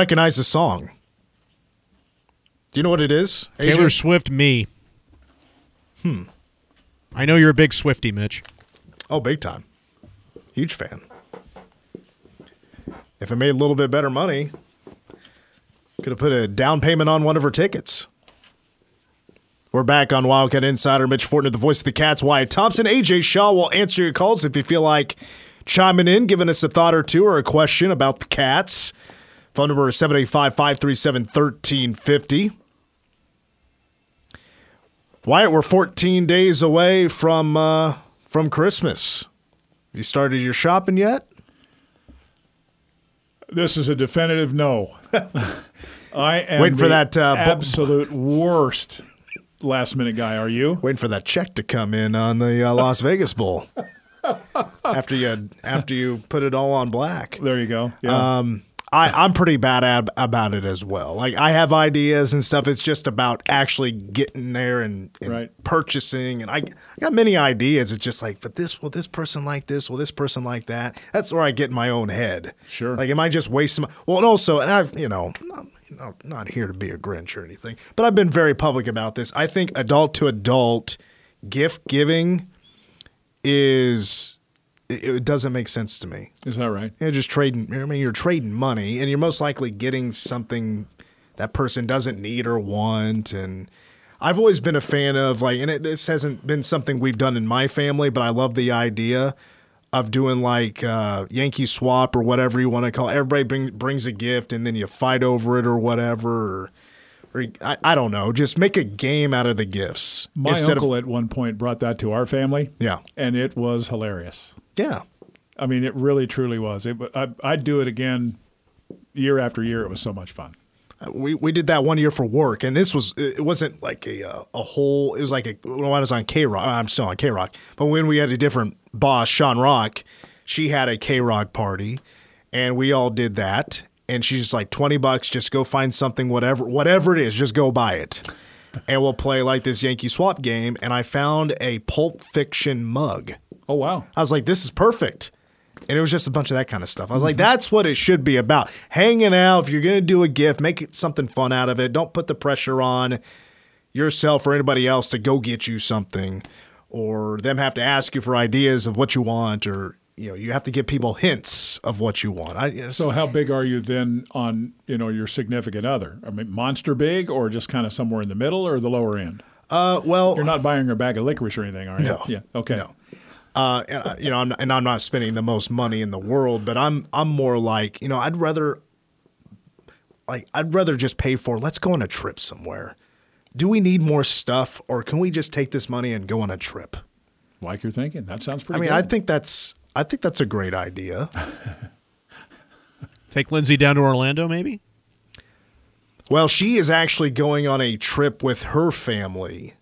Recognize the song. Do you know what it is? AJ? Taylor Swift, me. Hmm. I know you're a big Swifty, Mitch. Oh, big time. Huge fan. If I made a little bit better money, could have put a down payment on one of her tickets. We're back on Wildcat Insider. Mitch Fortner, the voice of the Cats. Wyatt Thompson. AJ Shaw will answer your calls if you feel like chiming in, giving us a thought or two or a question about the Cats. Phone number is 785 537 1350. Wyatt, we're 14 days away from uh, from Christmas. You started your shopping yet? This is a definitive no. I am Waiting for the that, uh, absolute worst last minute guy. Are you? Waiting for that check to come in on the uh, Las Vegas Bowl. after you after you put it all on black. There you go. Yeah. Um, I, I'm pretty bad ab- about it as well. Like I have ideas and stuff. It's just about actually getting there and, and Right. purchasing. And I, I got many ideas. It's just like, but this will this person like this? Will this person like that? That's where I get in my own head. Sure. Like, am I just wasting? My, well, and also, and I've you know. I'm not here to be a Grinch or anything, but I've been very public about this. I think adult to adult gift giving is it, it doesn't make sense to me. is that right? You're just trading. I mean, you're trading money, and you're most likely getting something that person doesn't need or want. And I've always been a fan of like, and it, this hasn't been something we've done in my family, but I love the idea of doing like uh, Yankee swap or whatever you want to call. it. Everybody bring, brings a gift, and then you fight over it or whatever. Or, or I, I don't know. Just make a game out of the gifts. My uncle of at one point brought that to our family. Yeah. And it was hilarious. Yeah. I mean, it really, truly was. It, I, I'd do it again year after year. It was so much fun. We we did that one year for work, and this was it wasn't like a uh, a whole. It was like a when I was on K Rock. I'm still on K Rock, but when we had a different boss, Sean Rock, she had a K Rock party, and we all did that. And she's just like twenty bucks. Just go find something, whatever whatever it is. Just go buy it, and we'll play like this Yankee swap game. And I found a Pulp Fiction mug. Oh, wow. I was like, this is perfect. And it was just a bunch of that kind of stuff. I was like, that's what it should be about. Hanging out. If you're going to do a gift, make it something fun out of it. Don't put the pressure on yourself or anybody else to go get you something or them have to ask you for ideas of what you want or you know you have to give people hints of what you want I, So, how big are you then on you know your significant other? I mean, monster big, or just kind of somewhere in the middle, or the lower end? uh, well You're not buying her a bag of licorice or anything, are you? No. Yeah. Okay. No. Uh, and, I- you know, I'm not, and I'm not spending the most money in the world, but I'm I'm more like, you know, I'd rather like I'd rather just pay for let's go on a trip somewhere. Do we need more stuff or can we just take this money and go on a trip? Like you're thinking. That sounds pretty. I mean, good. I think that's I think that's a great idea. Take Lindsay down to Orlando, maybe? Well, she is actually going on a trip with her family,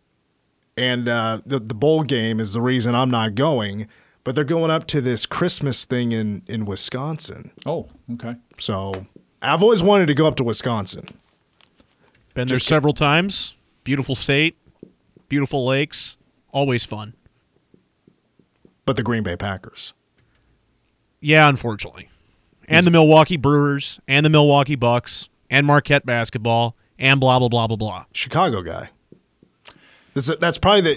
and uh, the the bowl game is the reason I'm not going. But they're going up to this Christmas thing in in Wisconsin. Oh, okay. So I've always wanted to go up to Wisconsin. Been there Just- several times. Beautiful state, beautiful lakes, always fun. But the Green Bay Packers. Yeah, unfortunately. And the Milwaukee Brewers, and the Milwaukee Bucks, and Marquette basketball, and blah blah blah blah blah. Chicago guy. That's probably the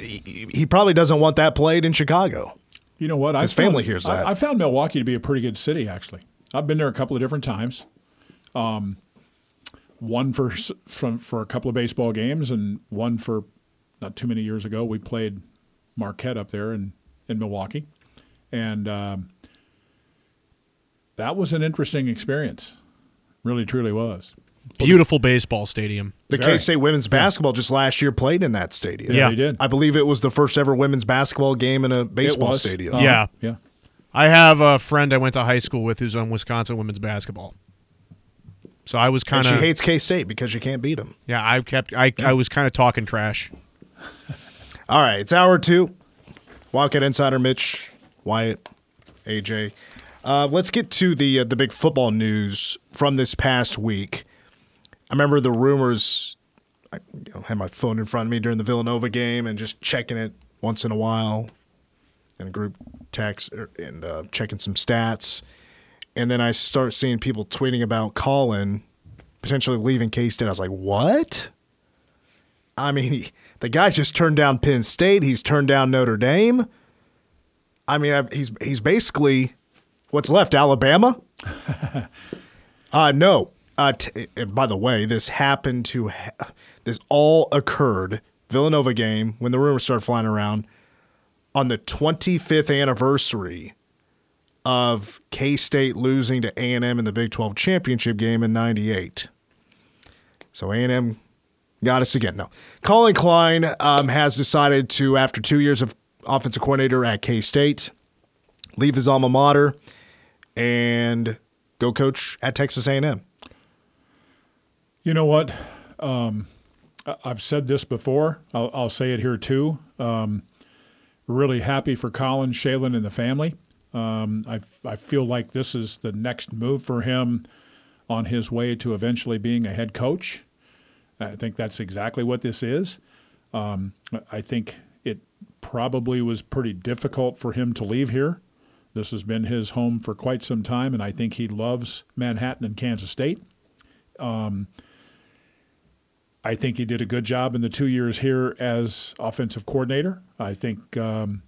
he, probably doesn't want that played in Chicago. You know what? I His found- family hears that. I, I found Milwaukee to be a pretty good city, actually. I've been there a couple of different times. Um, one for from for a couple of baseball games, and one for not too many years ago. We played Marquette up there in in Milwaukee, and um, that was an interesting experience. Really, truly was. Beautiful baseball stadium. The K State women's basketball just last year played in that stadium. Yeah. they did. I believe it was the first ever women's basketball game in a baseball was. stadium. Uh-huh. Yeah. yeah. I have a friend I went to high school with who's on Wisconsin women's basketball. So I was And of she hates K State because you can't beat them. yeah. I kept I I was kind of talking trash. All right, it's hour two. Wildcat Insider Mitch, Wyatt, AJ. Uh, let's get to the uh, the big football news from this past week. I remember the rumors. I you know, had my phone in front of me during the Villanova game and just checking it once in a while, in a group text er, and uh, checking some stats. And then I start seeing people tweeting about Collin potentially leaving K State. I was like, what? I mean, he, the guy just turned down Penn State. He's turned down Notre Dame. I mean, I, he's he's basically what's left. Alabama. uh no. Uh, t- and by the way, this happened to ha- this all occurred Villanova game when the rumors started flying around on the 25th anniversary of K State losing to A and M in the Big 12 championship game in '98. So A and M got us again. No, Collin Klein um, has decided to, after two years of offensive coordinator at K State, leave his alma mater and go coach at Texas A and M. You know what? Um, I've said this before. I'll, I'll say it here too. Um, really happy for Collin, Shaylin, and the family. Um, I, I feel like this is the next move for him on his way to eventually being a head coach. I think that's exactly what this is. Um, I think it probably was pretty difficult for him to leave here. This has been his home for quite some time, and I think he loves Manhattan and Kansas State. I think he did a good job in the two years here as offensive coordinator. I think, um,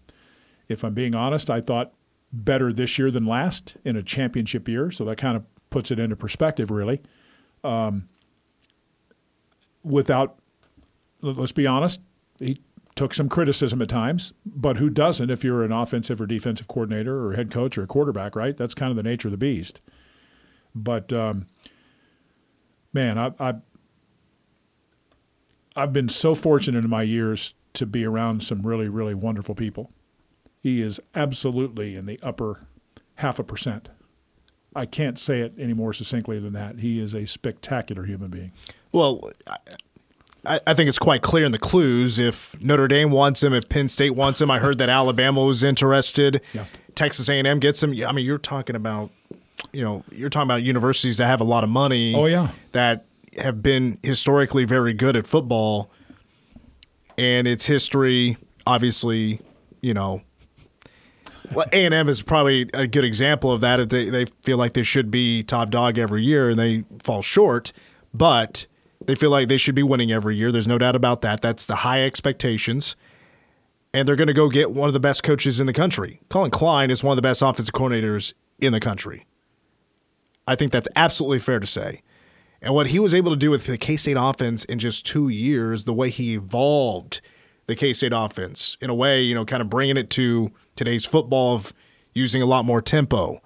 if I'm being honest, I thought better this year than last in a championship year. So that kind of puts it into perspective, really. Um, without, let's be honest, he took some criticism at times, but who doesn't if you're an offensive or defensive coordinator or head coach or a quarterback, right? That's kind of the nature of the beast. But um, man, I, I I've been so fortunate in my years to be around some really, really wonderful people. He is absolutely in the upper half a percent. I can't say it any more succinctly than that. He is a spectacular human being. Well, I, I think it's quite clear in the clues. If Notre Dame wants him, if Penn State wants him, I heard that Alabama was interested. Yeah. Texas A&M gets him. I mean, you're talking about, you know, you're talking about universities that have a lot of money. Oh, yeah. that have been historically very good at football, and its history, obviously, you know. Well, A and M is probably a good example of that. They they feel like they should be top dog every year, and they fall short. But they feel like they should be winning every year. There's no doubt about that. That's the high expectations, and they're going to go get one of the best coaches in the country. Collin Klein is one of the best offensive coordinators in the country. I think that's absolutely fair to say. And what he was able to do with the K State offense in just two years, the way he evolved the K State offense in a way, you know, kind of bringing it to today's football of using a lot more tempo.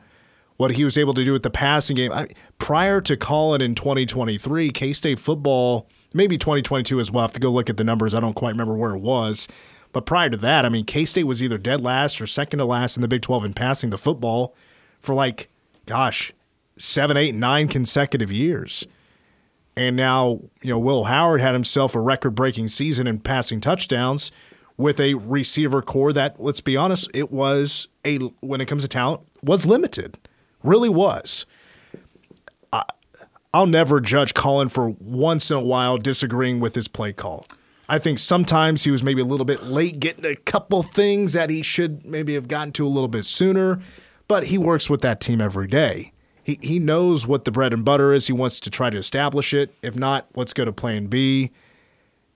What he was able to do with the passing game. I, prior to Collin in 2023, K State football, maybe 2022 as well. I have to go look at the numbers. I don't quite remember where it was. But prior to that, I mean, K State was either dead last or second to last in the Big 12 in passing the football for like, gosh, seven, eight, nine consecutive years. And now, you know, Will Howard had himself a record breaking season in passing touchdowns with a receiver corps that, let's be honest, it was a, when it comes to talent, was limited. Really was. I, I'll never judge Collin for once in a while disagreeing with his play call. I think sometimes he was maybe a little bit late getting a couple things that he should maybe have gotten to a little bit sooner, but he works with that team every day. He, he knows what the bread and butter is. He wants to try to establish it. If not, let's go to plan B.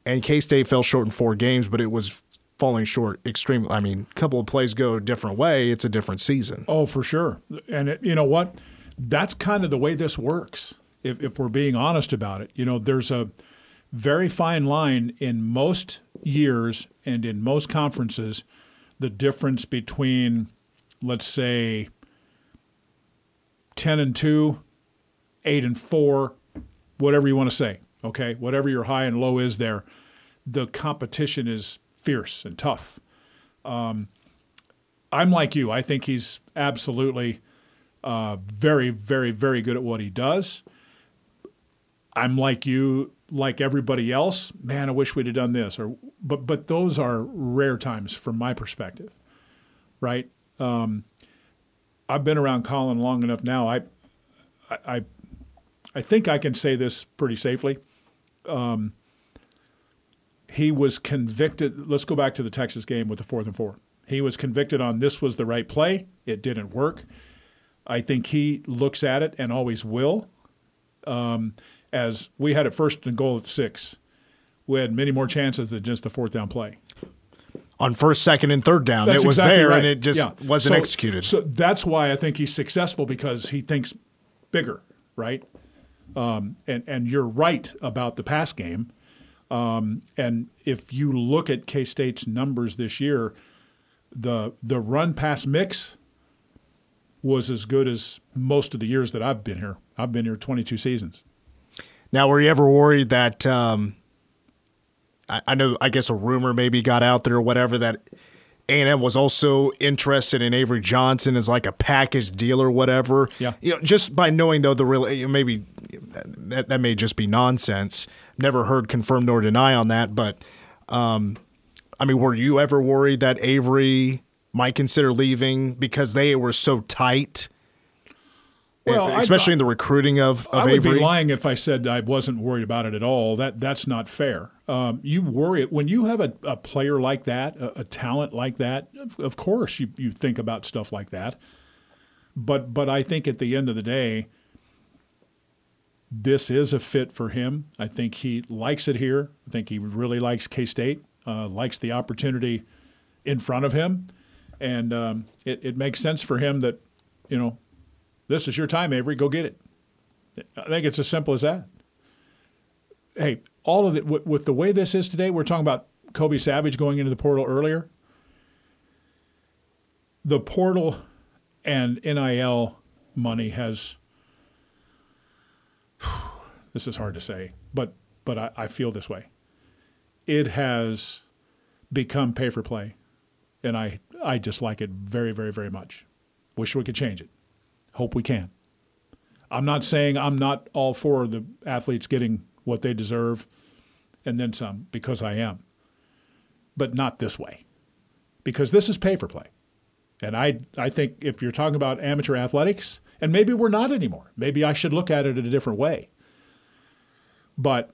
And K State fell short in four games, but it was falling short extremely. I mean, a couple of plays go a different way. It's a different season. Oh, for sure. And it, you know what? That's kind of the way this works. If, if we're being honest about it, you know, there's a very fine line in most years and in most conferences, the difference between, let's say, 10 and 2, 8 and 4, whatever you want to say, okay? Whatever your high and low is there, the competition is fierce and tough. Um, I'm like you. I think he's absolutely uh, very, very, very good at what he does. I'm like you, like everybody else. Man, I wish we'd have done this. Or, but but those are rare times from my perspective, right? Um, I've been around Collin long enough now. I, I, I think I can say this pretty safely. Um, he was convicted. Let's go back to the Texas game with the fourth and four. He was convicted on this was the right play. It didn't work. I think he looks at it and always will. Um, as we had it first and goal at six, we had many more chances than just the fourth down play. On first, second, and third down, That's it was exactly there right. and it just Yeah. wasn't So- executed. So that's why I think he's successful because he thinks bigger, right? Um, and and you're right about the pass game. Um, and if you look at K State's numbers this year, the the run pass mix was as good as most of the years that I've been here. I've been here 22 seasons. Now, were you ever worried that? Um, I, I know, I guess a rumor maybe got out there or whatever that A and M was also interested in Avery Johnson as like a package deal or whatever. Yeah. you know, just by knowing though the real maybe that that may just be nonsense. Never heard confirm nor deny on that, but um, I mean, were you ever worried that Avery might consider leaving because they were so tight? Well, especially in the recruiting of, of I would Avery. be lying if I said I wasn't worried about it at all. That that's not fair. Um, you worry when you have a, a player like that, a, a talent like that. Of, of course, you you think about stuff like that. But but I think at the end of the day, this is a fit for him. I think he likes it here. I think he really likes K State. Uh, likes the opportunity in front of him, and um, it, it makes sense for him that you know this is your time, Avery. Go get it. I think it's as simple as that. Hey, all of it with, with the way this is today, we're talking about Kobe Savage going into the portal earlier. The portal and NIL money has. This is hard to say, but but I, I feel this way. It has become pay for play, and I I just like it very very very much. Wish we could change it. Hope we can. I'm not saying I'm not all for the athletes getting what they deserve and then some, because I am. But not this way. Because this is pay for play. And I, I think if you're talking about amateur athletics, and maybe we're not anymore, maybe I should look at it in a different way. But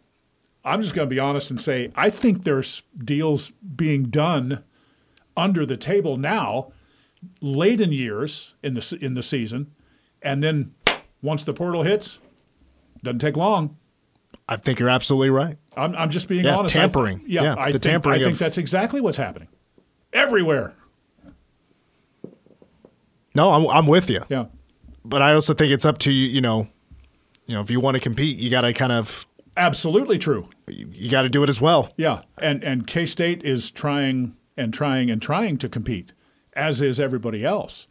I'm just going to be honest and say I think there's deals being done under the table now, late in years in the, in the season, and then once the portal hits, doesn't take long. I think you're absolutely right. I'm, I'm just being Yeah, honest. I tampering. yeah, Yeah, I the think, tampering I think of- that's exactly what's happening everywhere. No, I'm I'm with you. Yeah. But I also think it's up to you. You know, you know, if you want to compete, you got to kind of Absolutely true. you, you got to do it as well. Yeah, and and K State is trying and trying and trying to compete, as is everybody else.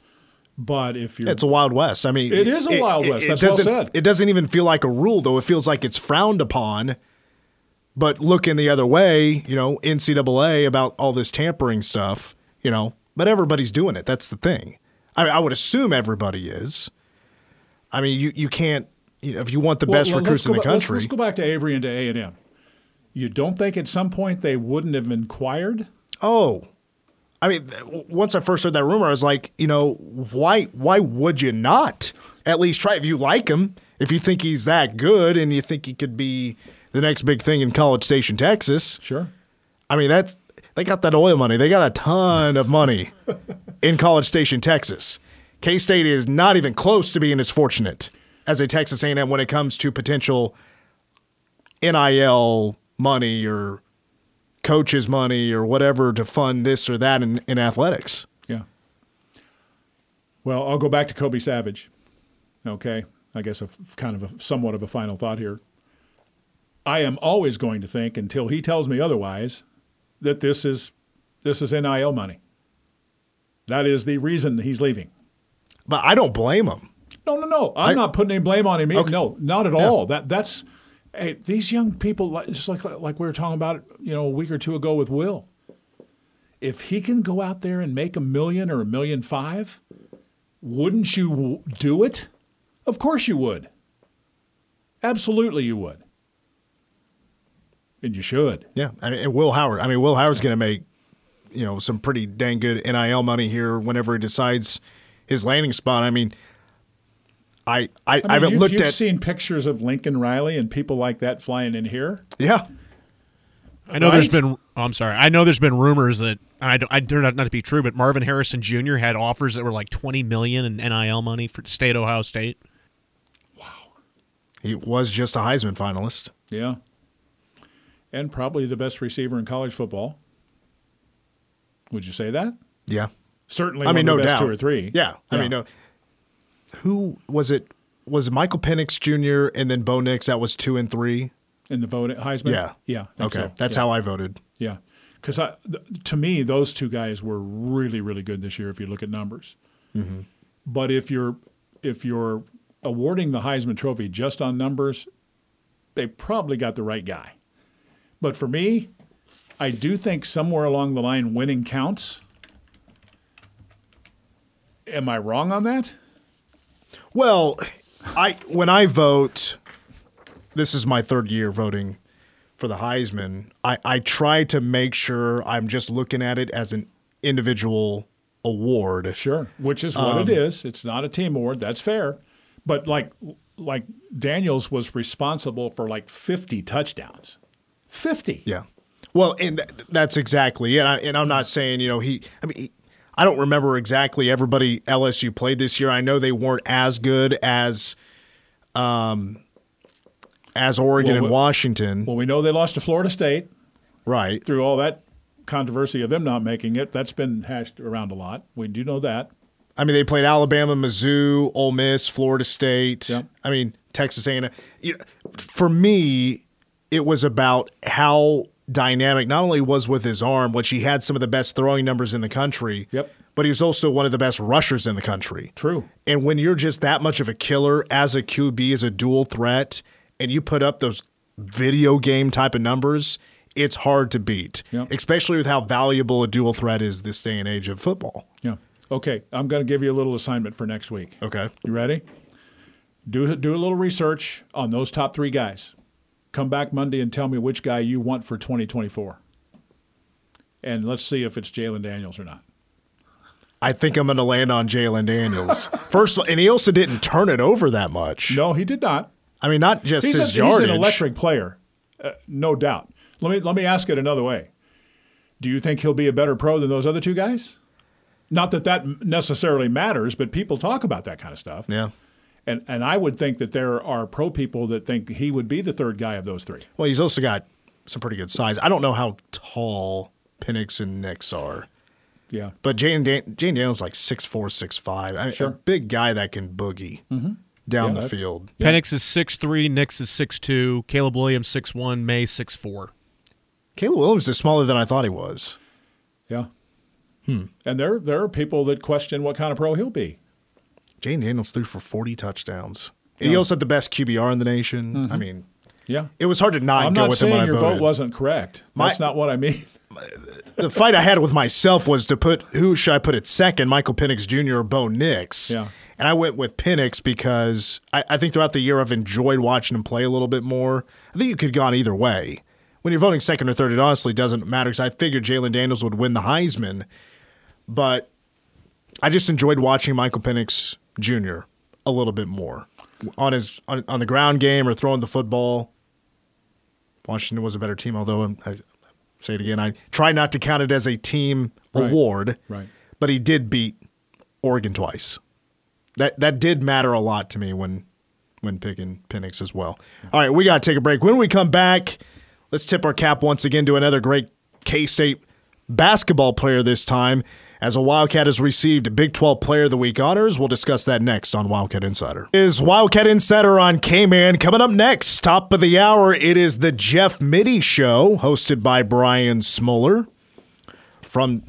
But if you're It's a wild west. I mean, It is a Wild West. That's well doesn't, said. It doesn't even feel like a rule, though. It feels like it's frowned upon. But looking the other way, you know, NCAA about all this tampering stuff, you know, but everybody's doing it. That's the thing. I, I would assume everybody is. I mean, you you can't. You know, if you want the Well, best well, recruits in the ba- let's- country, Let's, go back to Avery and to A and M. You don't think at some point they wouldn't have inquired? Oh, I mean, once I first heard that rumor, I was like, you know, why why would you not at least try if you like him, if you think he's that good and you think he could be the next big thing in College Station, Texas? Sure. I mean, that's they got that oil money. They got a ton of money in College Station, Texas. K State is not even close to being as fortunate as a Texas A&M when it comes to potential NIL money or coaches money or whatever to fund this or that in, in athletics. Yeah. Well, I'll go back to Kobe Savage. Okay. I guess a kind of a somewhat of a final thought here. I am always going to think until he tells me otherwise that this is this is NIL money. That is the reason he's leaving. But I don't blame him. No, no, no. I'm I- not putting any blame on him. Okay. No, not at Yeah. all. That that's hey, these young people, just like like we were talking about, you know, a week or two ago with Will. If he can go out there and make a million or a million five, wouldn't you do it? Of course you would. Absolutely, you would. and you should. Yeah, I mean, Will Howard. I mean, Will Howard's going to make you know some pretty dang good NIL money here whenever he decides his landing spot. I mean, I I, I, I mean, haven't you've, looked you've seen pictures of Lincoln Riley and people like that flying in here. yeah. I know there's been. oh, I'm sorry. I know there's been rumors that and I don't. I turn out not to be true, but Marvin Harrison Jr. had offers that were like 20 million in NIL money for state Ohio State. Wow. He was just a Heisman finalist. Yeah. And probably the best receiver in college football. Would you say that? Yeah, Certainly I mean, one no the best doubt. two or three. Yeah, I mean, no. Who was it? Was Michael Penix Jr. and then Bo Nix? That was two and three. In the vote at Heisman? Yeah, Yeah. Okay, so. that's yeah. how I voted. Yeah. Because th- to me, those two guys were really, really good this year if you look at numbers. Mm-hmm. But if you're if you're awarding the Heisman Trophy just on numbers, they probably got the right guy. But for me, I do think somewhere along the line winning counts. Am I wrong on that? Well, I when I vote, this is my third year voting for the Heisman. I, I try to make sure I'm just looking at it as an individual award. Sure, which is what Um, it is. It's not a team award. That's fair. But like like Daniels was responsible for like 50 touchdowns. 50. Yeah. Well, and th- that's exactly it. I, and I'm not saying you know he. I mean, he, I don't remember exactly everybody LSU played this year. I know they weren't as good as, um, as Oregon Well, and wh- Washington. Well, we know they lost to Florida State right. through all that controversy of them not making it. That's been hashed around a lot. We do know that. I mean, they played Alabama, Mizzou, Ole Miss, Florida State. Yep. I mean, Texas A&M. For me, it was about how dynamic not only was with his arm, which he had some of the best throwing numbers in the country. Yep. But he was also one of the best rushers in the country. True. And when you're just that much of a killer as a QB, as a dual threat, and you put up those video game type of numbers, it's hard to beat. Yep. Especially with how valuable a dual threat is this day and age of football. Yeah. Okay, I'm going to give you a little assignment for next week. Okay. You ready? Do do a little research on those top 3 guys. Come back Monday and tell me which guy you want for 2024. And let's see if it's Jayden Daniels or not. I think I'm going to land on Jayden Daniels. First, and he also didn't turn it over that much. No, he did not. I mean, not just He's, a, his he's an electric player, uh, no doubt. Let me let me ask it another way. Do you think he'll be a better pro than those other two guys? Not that that necessarily matters, but people talk about that kind of stuff. Yeah. And and I would think that there are pro people that think he would be the third guy of those three. Well, he's also got some pretty good size. I don't know how tall Penix and Nix are, Yeah. but Jane Dan- Jayden Daniels is like six four, six five. I mean, Sure. a big guy that can boogie down Yeah, the that- field. Penix is six three, Nix is 6'2", Caleb Williams 6'1", May 6'4". Caleb Williams is smaller than I thought he was. Yeah. Hmm. And there there are people that question what kind of pro he'll be. Jayden Daniels threw for forty touchdowns. And He also had the best QBR in the nation. Mm-hmm. I mean, Yeah. it was hard to not I'm go not with him when saying your vote wasn't correct. My- That's not what I mean. the fight I had with myself was to put who should I put at second, Michael Penix Jr. or Bo Nix. Yeah. And I went with Penix because I, I think throughout the year I've enjoyed watching him play a little bit more. I think you could have gone either way. When you're voting second or third, it honestly doesn't matter because I figured Jayden Daniels would win the Heisman. But I just enjoyed watching Michael Penix Jr. a little bit more on his on, on the ground game or throwing the football. Washington was a better team, although I'm, I say it again. I try not to count it as a team Right. award, Right. but he did beat Oregon twice. That that did matter a lot to me when when picking Penix as well. All right, we got to take a break. When we come back, let's tip our cap once again to another great K State basketball player this time. As a Wildcat has received Big 12 Player of the Week honors, we'll discuss that next on Wildcat Insider. Is Wildcat Insider on K-Man coming up next? Top of the hour, it is the Jeff Mitty Show, hosted by Brian Smoller from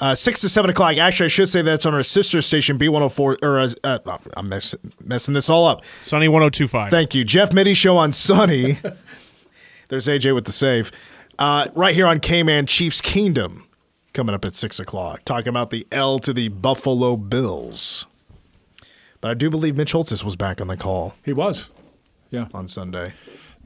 uh, six to seven o'clock. Actually, I should say that's on our sister station B104. Or uh, uh, I'm mess- messing this all up. Sunny 1025. Thank you, Jeff Mitty Show on Sunny. There's AJ with the save. Uh, right here on K-Man Chiefs Kingdom, coming up at six o'clock, talking about the L to the Buffalo Bills. But I do believe Mitch Holtis was back on the call He was. Yeah. on Sunday.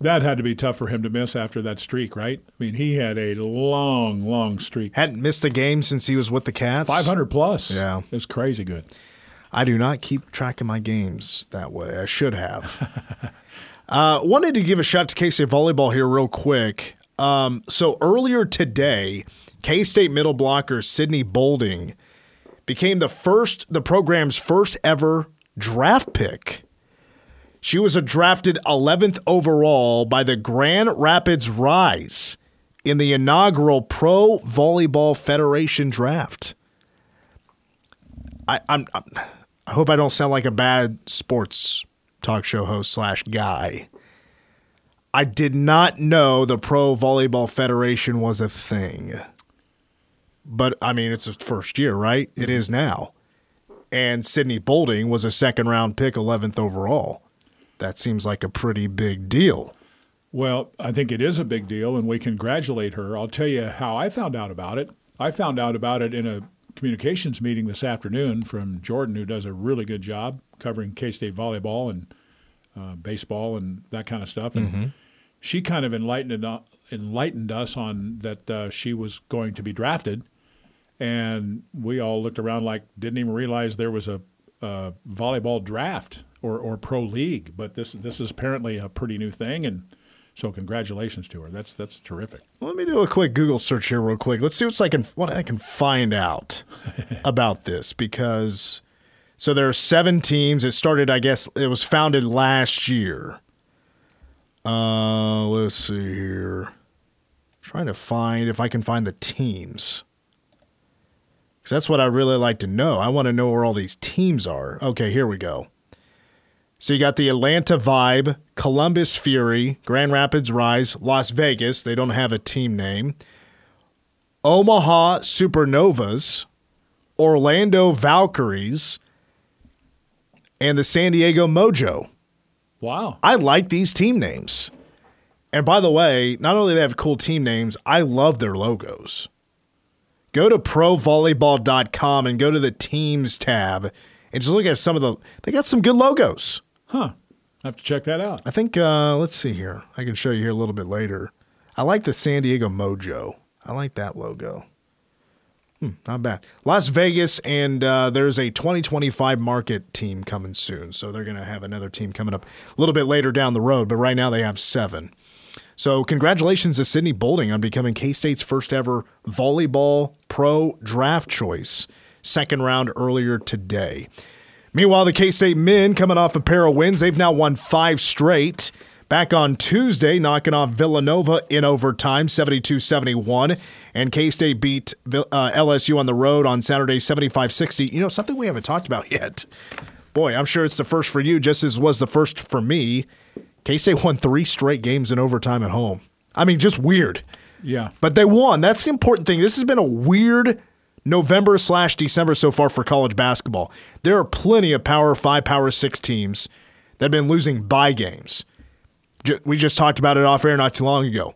That had to be tough for him to miss after that streak, right? I mean, he had a long, long streak. Hadn't missed a game since he was with the Cats. 500 plus. Yeah. It's crazy good. I do not keep track of my games that way. I should have. uh, wanted to give a shout to State volleyball here, real quick. Um, so earlier today, K State middle blocker Sydney Bolding became the first, the program's first ever draft pick. She was a drafted 11th overall by the Grand Rapids Rise in the inaugural Pro Volleyball Federation draft. I, I'm, I'm I hope I don't sound like a bad sports talk show host slash guy. I did not know the Pro Volleyball Federation was a thing. But I mean, it's its first year, right? It is now. And Sydney Bolding was a second round pick, 11th overall. That seems like a pretty big deal. Well, I think it is a big deal, and we congratulate her. I'll tell you how I found out about it. I found out about it in a communications meeting this afternoon from Jordan, who does a really good job covering K State volleyball and uh, baseball and that kind of stuff. And mm-hmm. she kind of enlightened enlightened us on that uh, she was going to be drafted, and we all looked around like didn't even realize there was a, a volleyball draft or, or pro league. But this this is apparently a pretty new thing, and so congratulations to her. That's that's terrific. Let me do a quick Google search here, real quick. Let's see what's I can what I can find out about this because so there are seven teams. It started, I guess, it was founded last year. Uh, let's see here. trying to find if I can find the teams. Because that's what I really like to know. I want to know where all these teams are. Okay, here we go. So you got the Atlanta Vibe, Columbus Fury, Grand Rapids Rise, Las Vegas. They don't have a team name. Omaha Supernovas, Orlando Valkyries, and the San Diego Mojo. Wow. I like these team names. And by the way, not only do they have cool team names, I love their logos. Go to provolleyball.com and go to the teams tab and just look at some of the they got some good logos. Huh. I have to check that out. I think, uh, let's see here. I can show you here a little bit later. I like the San Diego Mojo. I like that logo. Hmm, not bad. Las Vegas, and uh, there's a 2025 market team coming soon. So they're going to have another team coming up a little bit later down the road, but right now they have seven. So congratulations to Sydney Bolding on becoming K State's first ever volleyball pro draft choice. Second round earlier today. Meanwhile, the K State men coming off a pair of wins. They've now won five straight. Back on Tuesday, knocking off Villanova in overtime, 72 71. And K State beat uh, LSU on the road on Saturday, 75 60. You know, something we haven't talked about yet. Boy, I'm sure it's the first for you, just as was the first for me. K State won three straight games in overtime at home. I mean, just weird. Yeah. But they won. That's the important thing. This has been a weird November slash December so far for college basketball. There are plenty of Power Five, Power Six teams that have been losing by games. We just talked about it off air not too long ago.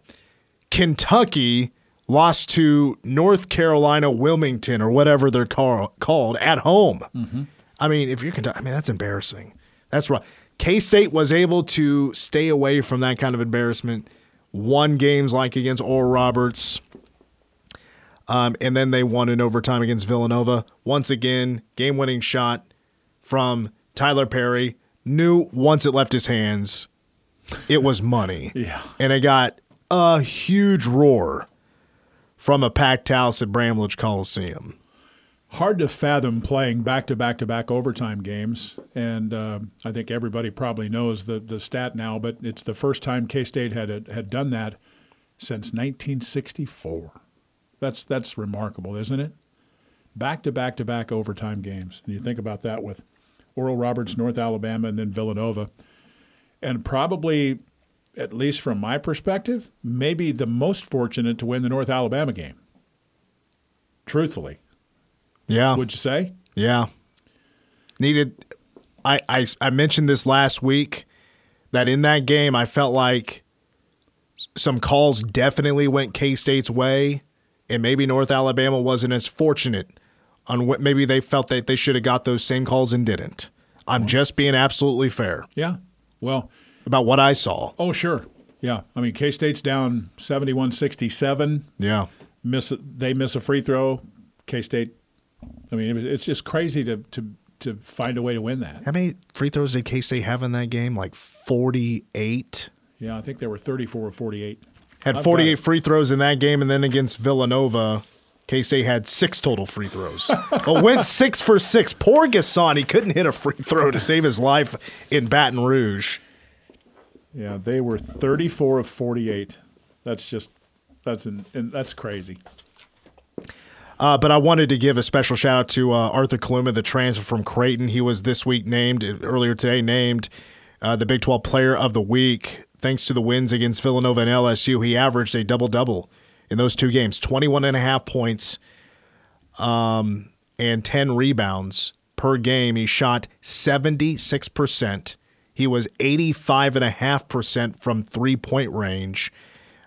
Kentucky lost to North Carolina Wilmington or whatever they're call, called at home. Mm-hmm. I mean, if you're Kentucky, I mean that's embarrassing. That's right. K State was able to stay away from that kind of embarrassment. Won games like against Oral Roberts, um, and then they won in overtime against Villanova. Once again, game winning shot from Tyler Perry. Knew once it left his hands, it was money. yeah. And it got a huge roar from a packed house at Bramlage Coliseum. Hard to fathom playing back to back to back overtime games. And uh, I think everybody probably knows the, the stat now, but it's the first time K State had, had done that since 1964. That's that's remarkable, isn't it? Back to back to back overtime games. And you think about that with Oral Roberts, North Alabama, and then Villanova. And probably, at least from my perspective, maybe the most fortunate to win the North Alabama game. Truthfully. Yeah. Would you say? Yeah. Needed I, I I mentioned this last week that in that game I felt like some calls definitely went K State's way and maybe North Alabama wasn't as fortunate on what maybe they felt that they should have got those same calls and didn't. I'm just being absolutely fair. Yeah. Well, about what I saw. Oh, sure. Yeah, I mean K State's down 71-67. Yeah. Miss they miss a free throw. K State. I mean, it's just crazy to to to find a way to win that. How many free throws did K State have in that game? Like 48? Yeah, I think there were 34 or 48. Had 48 free throws in that game, and then against Villanova, K State had six total free throws. but went six for six. Poor N'Guessan, he couldn't hit a free throw to save his life in Baton Rouge. Yeah, they were 34 of 48. That's just that's an, and that's crazy. Uh, but I wanted to give a special shout out to uh, Arthur Kaluma, the transfer from Creighton. He was this week named, earlier today, named uh, the Big 12 Player of the Week. Thanks to the wins against Villanova and LSU, he averaged a double double in those two games 21 and a half points um, and 10 rebounds per game. He shot 76%. He was 85.5% from three point range.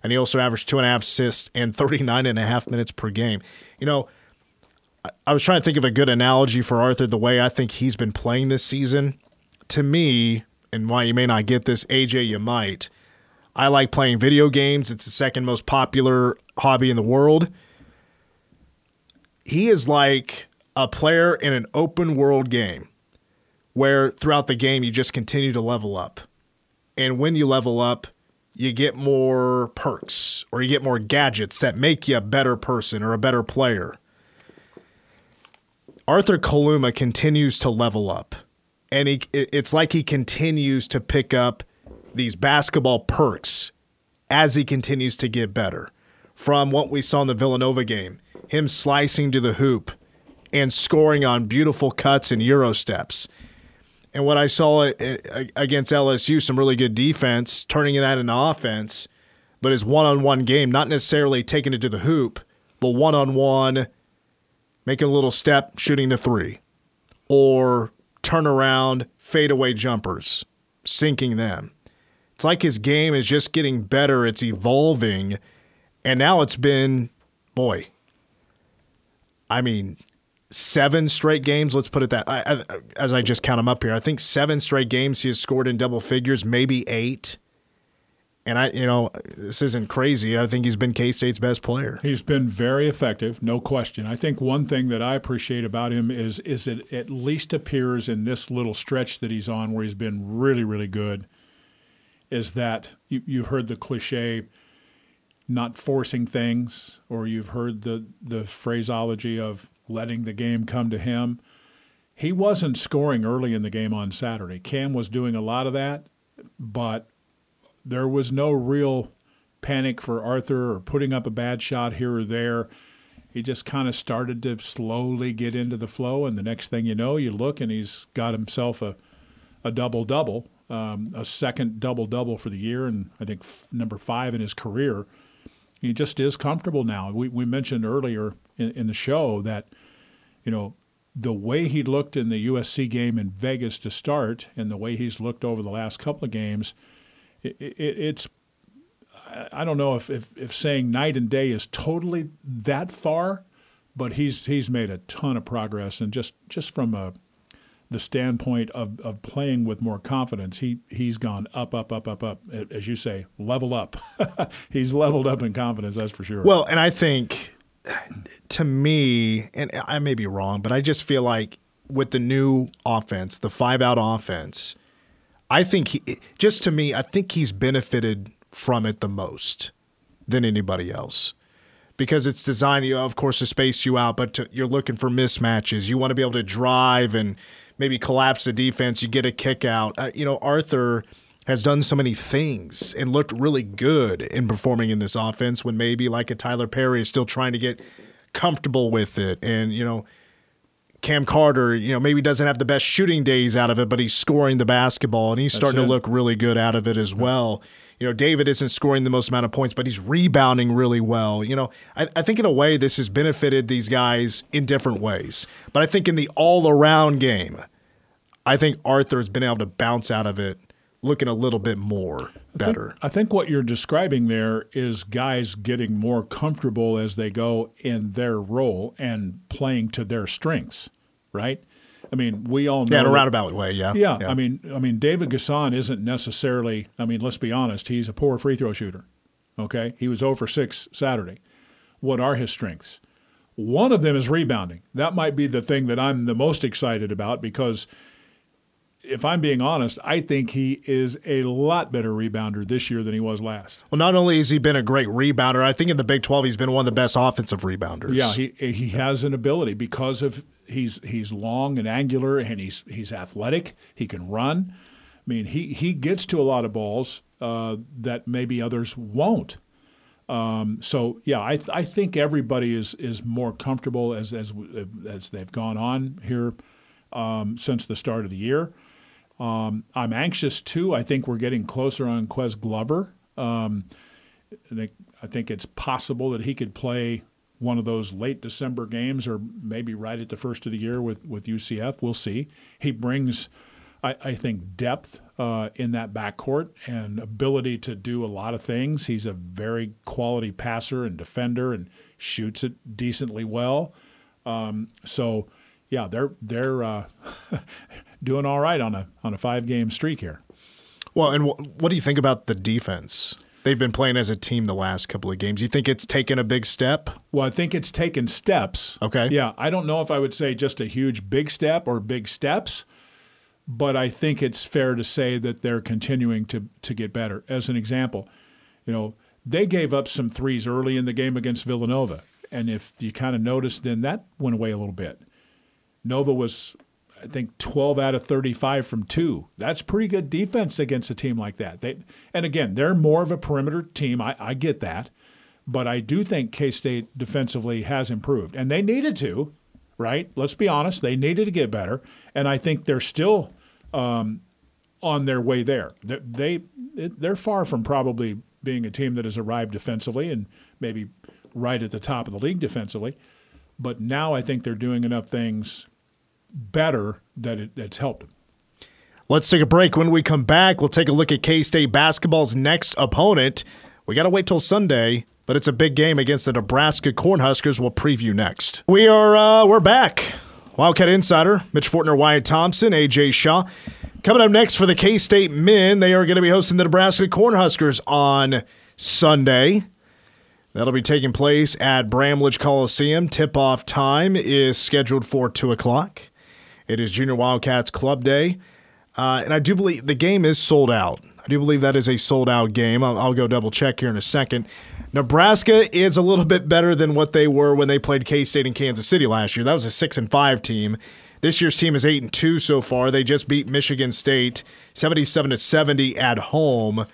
And he also averaged two and a half assists and 39 and a half minutes per game. You know, I- was trying to think of a good analogy for Arthur the way I think he's been playing this season. To me, and why you may not get this, AJ, you might. I like playing video games. It's the second most popular hobby in the world. He is like a player in an open world game where throughout the game you just continue to level up. And when you level up, you get more perks or you get more gadgets that make you a better person or a better player. Arthur Kaluma continues to level up. And he, it's like he continues to pick up these basketball perks as he continues to get better. From what we saw in the Villanova game, him slicing to the hoop and scoring on beautiful cuts and Euro steps. And what I saw uh, uh, against LSU, some really good defense, turning that into offense, but his one on one game, not necessarily taking it to the hoop, but one on one, making a little step, shooting the three, or turn around, fadeaway jumpers, sinking them. It's like his game is just getting better, it's evolving, and now it's been, boy, I mean, seven straight games. Let's put it that I, I, as I just count them up here. I think seven straight games he has scored in double figures, maybe eight. And I, you know, this isn't crazy. I think he's been K State's best player. He's been very effective, no question. I think one thing that I appreciate about him is is it at least appears in this little stretch that he's on where he's been really, really good, is that you, you've heard the cliche not forcing things, or you've heard the, the phraseology of letting the game come to him. He wasn't scoring early in the game on Saturday. Cam was doing a lot of that, but there was no real panic for Arthur or putting up a bad shot here or there. He just kind of started to slowly get into the flow, and the next thing you know, you look and he's got himself a, a double double, um, a second double double for the year, and I think f- number five in his career. He just is comfortable now. We, we mentioned earlier in, in the show that, you know, the way he looked in the USC game in Vegas to start and the way he's looked over the last couple of games, it, it, it's I don't know if, if, if saying night and day is totally that far, but he's he's made a ton of progress and just just from a the standpoint of, of playing with more confidence, he he's gone up, up, up, up, up. As you say, level up. he's leveled up in confidence, that's for sure. Well, and I think to me, and I may be wrong, but I just feel like with the new offense, the five out offense, I think he just to me, I think he's benefited from it the most than anybody else. Because it's designed, you know, of course, to space you out, but to, you're looking for mismatches. You want to be able to drive and maybe collapse the defense. You get a kick out. Uh, you know, Arthur has done so many things and looked really good in performing in this offense when maybe like a Tyler Perry is still trying to get comfortable with it. And, you know, Cam Carter, you know, maybe doesn't have the best shooting days out of it, but he's scoring the basketball and he's starting it. to look really good out of it as well. You know, David isn't scoring the most amount of points, but he's rebounding really well. You know, I, I think in a way this has benefited these guys in different ways. But I think in the all around game, I think Arthur's been able to bounce out of it looking a little bit more better. I think what you're describing there is guys getting more comfortable as they go in their role and playing to their strengths, right? I mean, we all know. Yeah, in a roundabout way. Yeah. yeah, I mean, I mean, David N'Guessan isn't necessarily. I mean, let's be honest. He's a poor free throw shooter. Okay, he was 0 for six Saturday. What are his strengths? One of them is rebounding. That might be the thing that I'm the most excited about because, if I'm being honest, I think he is a lot better rebounder this year than he was last. Well, not only has he been a great rebounder, I think in the Big 12 he's been one of the best offensive rebounders. Yeah, he he has an ability because of he's he's long and angular and he's he's athletic. He can run. I mean, he he gets to a lot of balls uh, that maybe others won't. Um, so yeah, I I think everybody is is more comfortable as as as they've gone on here um, since the start of the year. Um, I'm anxious too. I think we're getting closer on Ques Glover. Um, I think I think it's possible that he could play one of those late December games, or maybe right at the first of the year with with UCF. We'll see. He brings, I, I think, depth uh, in that backcourt and ability to do a lot of things. He's a very quality passer and defender, and shoots it decently well. Um, so, yeah, they're they're uh, doing all right on a on a five game streak here. Well, and wh- what do you think about the defense? They've been playing as a team the last couple of games. You think it's taken a big step? Well, I think it's taken steps. Okay. Yeah, I don't know if I would say just a huge big step or big steps, but I think it's fair to say that they're continuing to to get better. As an example, you know, they gave up some threes early in the game against Villanova, and if you kind of notice, then that went away a little bit. Nova was, I think, 12 out of 35 from two. That's pretty good defense against a team like that. They, and again, they're more of a perimeter team. I, I get that. But I do think K State defensively has improved. And they needed to, right? Let's be honest. They needed to get better. And I think they're still um, on their way there. They, they, they're far from probably being a team that has arrived defensively and maybe right at the top of the league defensively. But now I think they're doing enough things better that it, it's helped them. Let's take a break. When we come back, we'll take a look at K State basketball's next opponent. We got to wait till Sunday, but it's a big game against the Nebraska Cornhuskers. We'll preview next. We are uh, we're back. Wildcat Insider, Mitch Fortner, Wyatt Thompson, AJ Shaw. Coming up next for the K State men, they are going to be hosting the Nebraska Cornhuskers on Sunday. That'll be taking place at Bramlage Coliseum. Tip off time is scheduled for 2 o'clock. It is Junior Wildcats Club Day. Uh, and I do believe the game is sold out. I do believe that is a sold out game. I'll, I'll go double check here in a second. Nebraska is a little bit better than what they were when they played K State and Kansas City last year. That was a six and five team. This year's team is eight and two so far. They just beat Michigan State seventy-seven to seventy at home.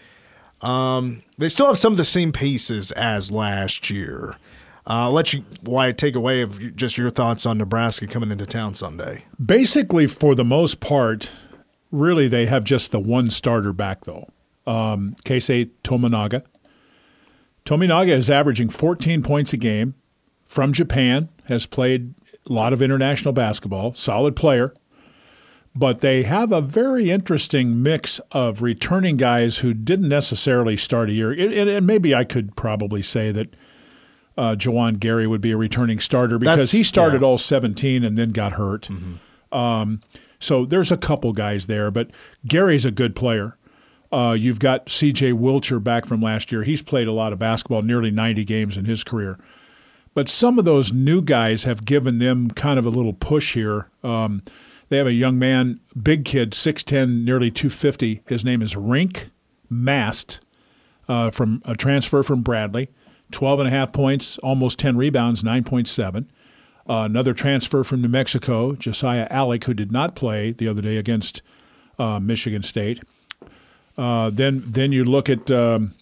Um, they still have some of the same pieces as last year. Uh, I'll let you Wyatt take away of just your thoughts on Nebraska coming into town Sunday. Basically, for the most part, really they have just the one starter back though. Um, Keisei Tominaga. Tominaga is averaging 14 points a game from Japan, has played a lot of international basketball, solid player. But they have a very interesting mix of returning guys who didn't necessarily start a year. And maybe I could probably say that uh, Juwan Gary would be a returning starter because That's- he started yeah. all 17 and then got hurt. Um, so there's a couple guys there, but Gary's a good player. Uh, you've got C.J. Wilcher back from last year. He's played a lot of basketball, nearly 90 games in his career. But some of those new guys have given them kind of a little push here. Um, they have a young man, big kid, 6'10, nearly 250. His name is Rienk Mast uh, from a transfer from Bradley. 12 and a half points, almost 10 rebounds, 9.7. Uh, another transfer from New Mexico, Josiah Allick, who did not play the other day against uh, Michigan State. Uh, then, then you look at um,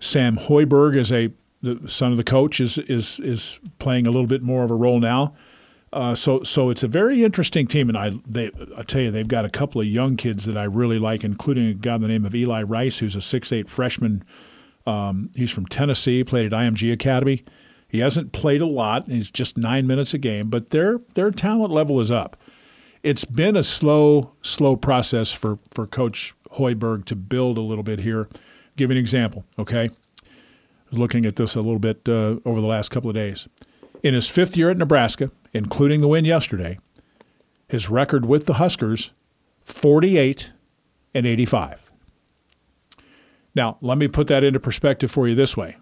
Sam Hoiberg as a the son of the coach is is is playing a little bit more of a role now. Uh, so so it's a very interesting team, and I they I tell you they've got a couple of young kids that I really like, including a guy by the name of Eli Rice, who's a six eight freshman. Um, he's from Tennessee, played at IMG Academy. He hasn't played a lot. He's just nine minutes a game, but their their talent level is up. It's been a slow slow process for for Coach Hoiberg to build a little bit here. Give you an example, okay? looking at this a little bit uh, over the last couple of days. In his fifth year at Nebraska, including the win yesterday, His record with the Huskers, 48 and 85. Now, let me put that into perspective for you this way.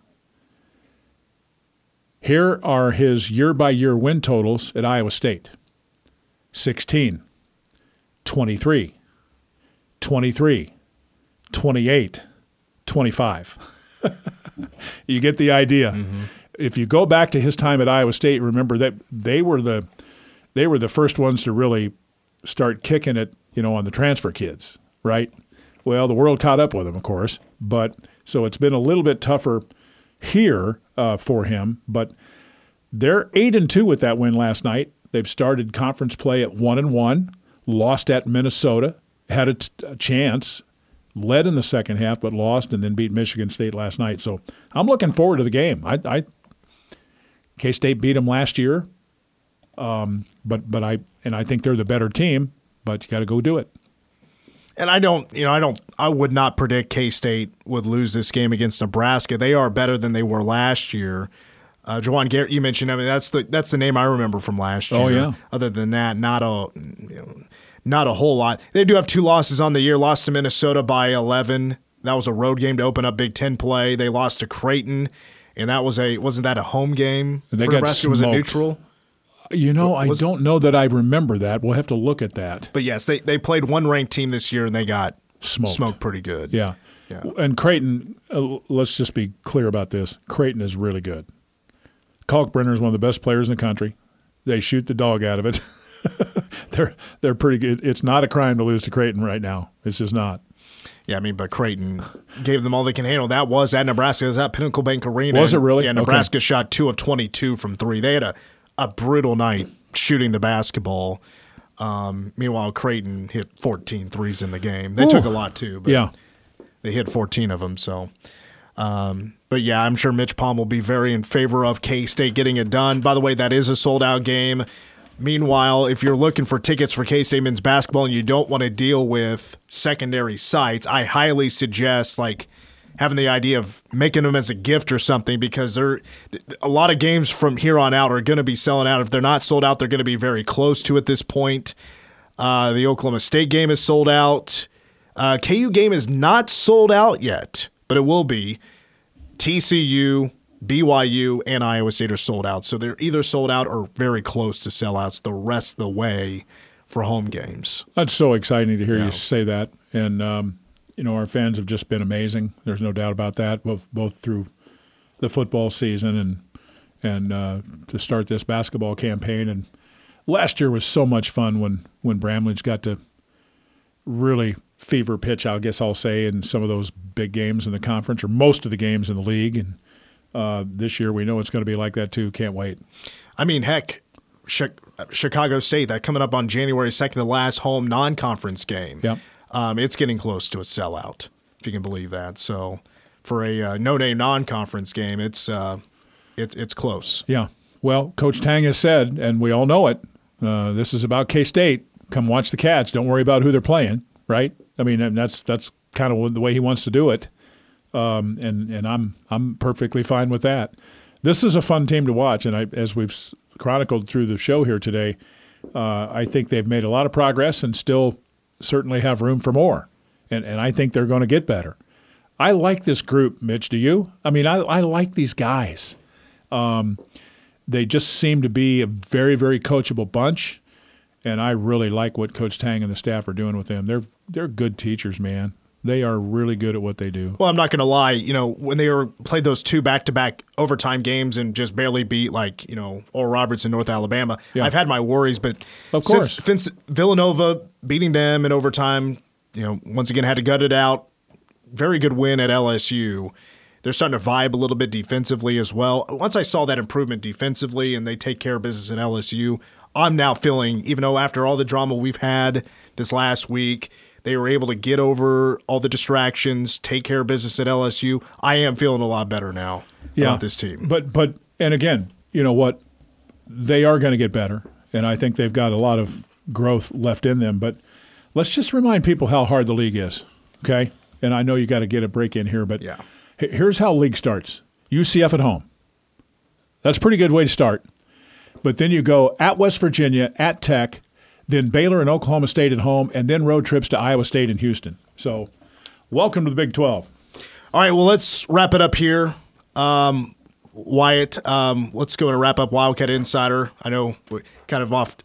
Here are his year by year win totals at Iowa State 16, 23, 23, 28, 25. you get the idea. Mm-hmm. If you go back to his time at Iowa State, remember that they were the they were the first ones to really start kicking it, you know, on the transfer kids, right? Well, the world caught up with him, of course, but so it's been a little bit tougher here uh, for him. But they're eight and two with that win last night. They've started conference play at one and one, lost at Minnesota, had a, t- a chance, led in the second half but lost, and then beat Michigan State last night. So I'm looking forward to the game. I, I K State beat them last year, um, but but I and I think they're the better team. But you got to go do it. And I don't, you know, I don't, I would not predict K State would lose this game against Nebraska. They are better than they were last year. Uh, Juwan Garrett, you mentioned. I mean, that's the that's the name I remember from last oh, year. Oh yeah. Other than that, not a, you know, not a whole lot. They do have two losses on the year. Lost to Minnesota by 11. That was a road game to open up Big Ten play. They lost to Creighton, and that was a wasn't that a home game? They for got Nebraska? Smoked. Was it neutral? You know, I don't know that I remember that. We'll have to look at that. But yes, they they played one ranked team this year, and they got smoked, smoked pretty good. Yeah. Yeah. And Creighton, uh, let's just be clear about this. Creighton is really good. Kalkbrenner is one of the best players in the country. They shoot the dog out of it. they're they're pretty good. It's not a crime to lose to Creighton right now. It's just not. Yeah, I mean, but Creighton gave them all they can handle. That was at Nebraska. It was at Pinnacle Bank Arena. Was it really? Yeah, Nebraska okay. shot two of 22 from three. They had a, a brutal night shooting the basketball. Um, meanwhile, Creighton hit 14 threes in the game. They Ooh. took a lot too, but yeah. they hit 14 of them. So, um, but yeah, I'm sure Mitch Palm will be very in favor of K State getting it done. By the way, that is a sold out game. Meanwhile, if you're looking for tickets for K State men's basketball and you don't want to deal with secondary sites, I highly suggest like having the idea of making them as a gift or something because they're a lot of games from here on out are going to be selling out. If they're not sold out, they're going to be very close to at this point. Uh, the Oklahoma State game is sold out. Uh, KU game is not sold out yet, but it will be. TCU, BYU and Iowa State are sold out. So they're either sold out or very close to sellouts the rest of the way for home games. That's so exciting to hear yeah. you say that. And, um, you know, our fans have just been amazing. There's no doubt about that, both, both through the football season and and uh, to start this basketball campaign. And last year was so much fun when, when Bramlage got to really fever pitch, I guess I'll say, in some of those big games in the conference or most of the games in the league. And uh, this year. We know it's going to be like that too. Can't wait. I mean, heck, Chicago State that coming up on January second, the last home non-conference game. Yep. Um, it's getting close to a sellout, if you can believe that. So, for a uh, no-name non-conference game, it's uh, it, it's close. Yeah. Well, Coach Tang has said, and we all know it. Uh, this is about K State. Come watch the Cats. Don't worry about who they're playing. Right? I mean, that's that's kind of the way he wants to do it um, and and I'm I'm perfectly fine with that. This is a fun team to watch, and I, as we've chronicled through the show here today, uh, I think they've made a lot of progress and still certainly have room for more, and and I think they're going to get better. I like this group, Mitch. Do you? I mean, I I like these guys. Um, they just seem to be a very very coachable bunch, and I really like what Coach Tang and the staff are doing with them. They're they're good teachers, man. They are really good at what they do. Well, I'm not going to lie. You know, when they were played those two back-to-back overtime games and just barely beat like you know Oral Roberts in North Alabama, yeah. I've had my worries. But of course, since, since Villanova beating them in overtime, you know, once again had to gut it out. Very good win at LSU. They're starting to vibe a little bit defensively as well. Once I saw that improvement defensively and they take care of business at LSU, I'm now feeling, even though after all the drama we've had this last week they were able to get over all the distractions, take care of business at LSU. I am feeling a lot better now yeah. about this team. But but and again, you know what? They are going to get better, and I think they've got a lot of growth left in them. But let's just remind people how hard the league is. Okay, and I know you got to get a break in here, but yeah. here's how league starts: UCF at home. That's a pretty good way to start. But then you go at West Virginia, at Tech, then Baylor and Oklahoma State at home, and then road trips to Iowa State and Houston. So, welcome to the Big 12. All right, well, let's wrap it up here. Um, Wyatt, um, let's go and wrap up Wildcat Insider. I know we're kind of off.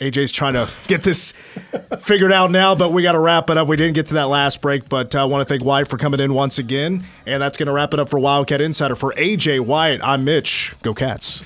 AJ's trying to get this figured out now, but we got to wrap it up. We didn't get to that last break, but I uh, want to thank Wyatt for coming in once again. And that's going to wrap it up for Wildcat Insider. For AJ Wyatt, I'm Mitch. Go Cats.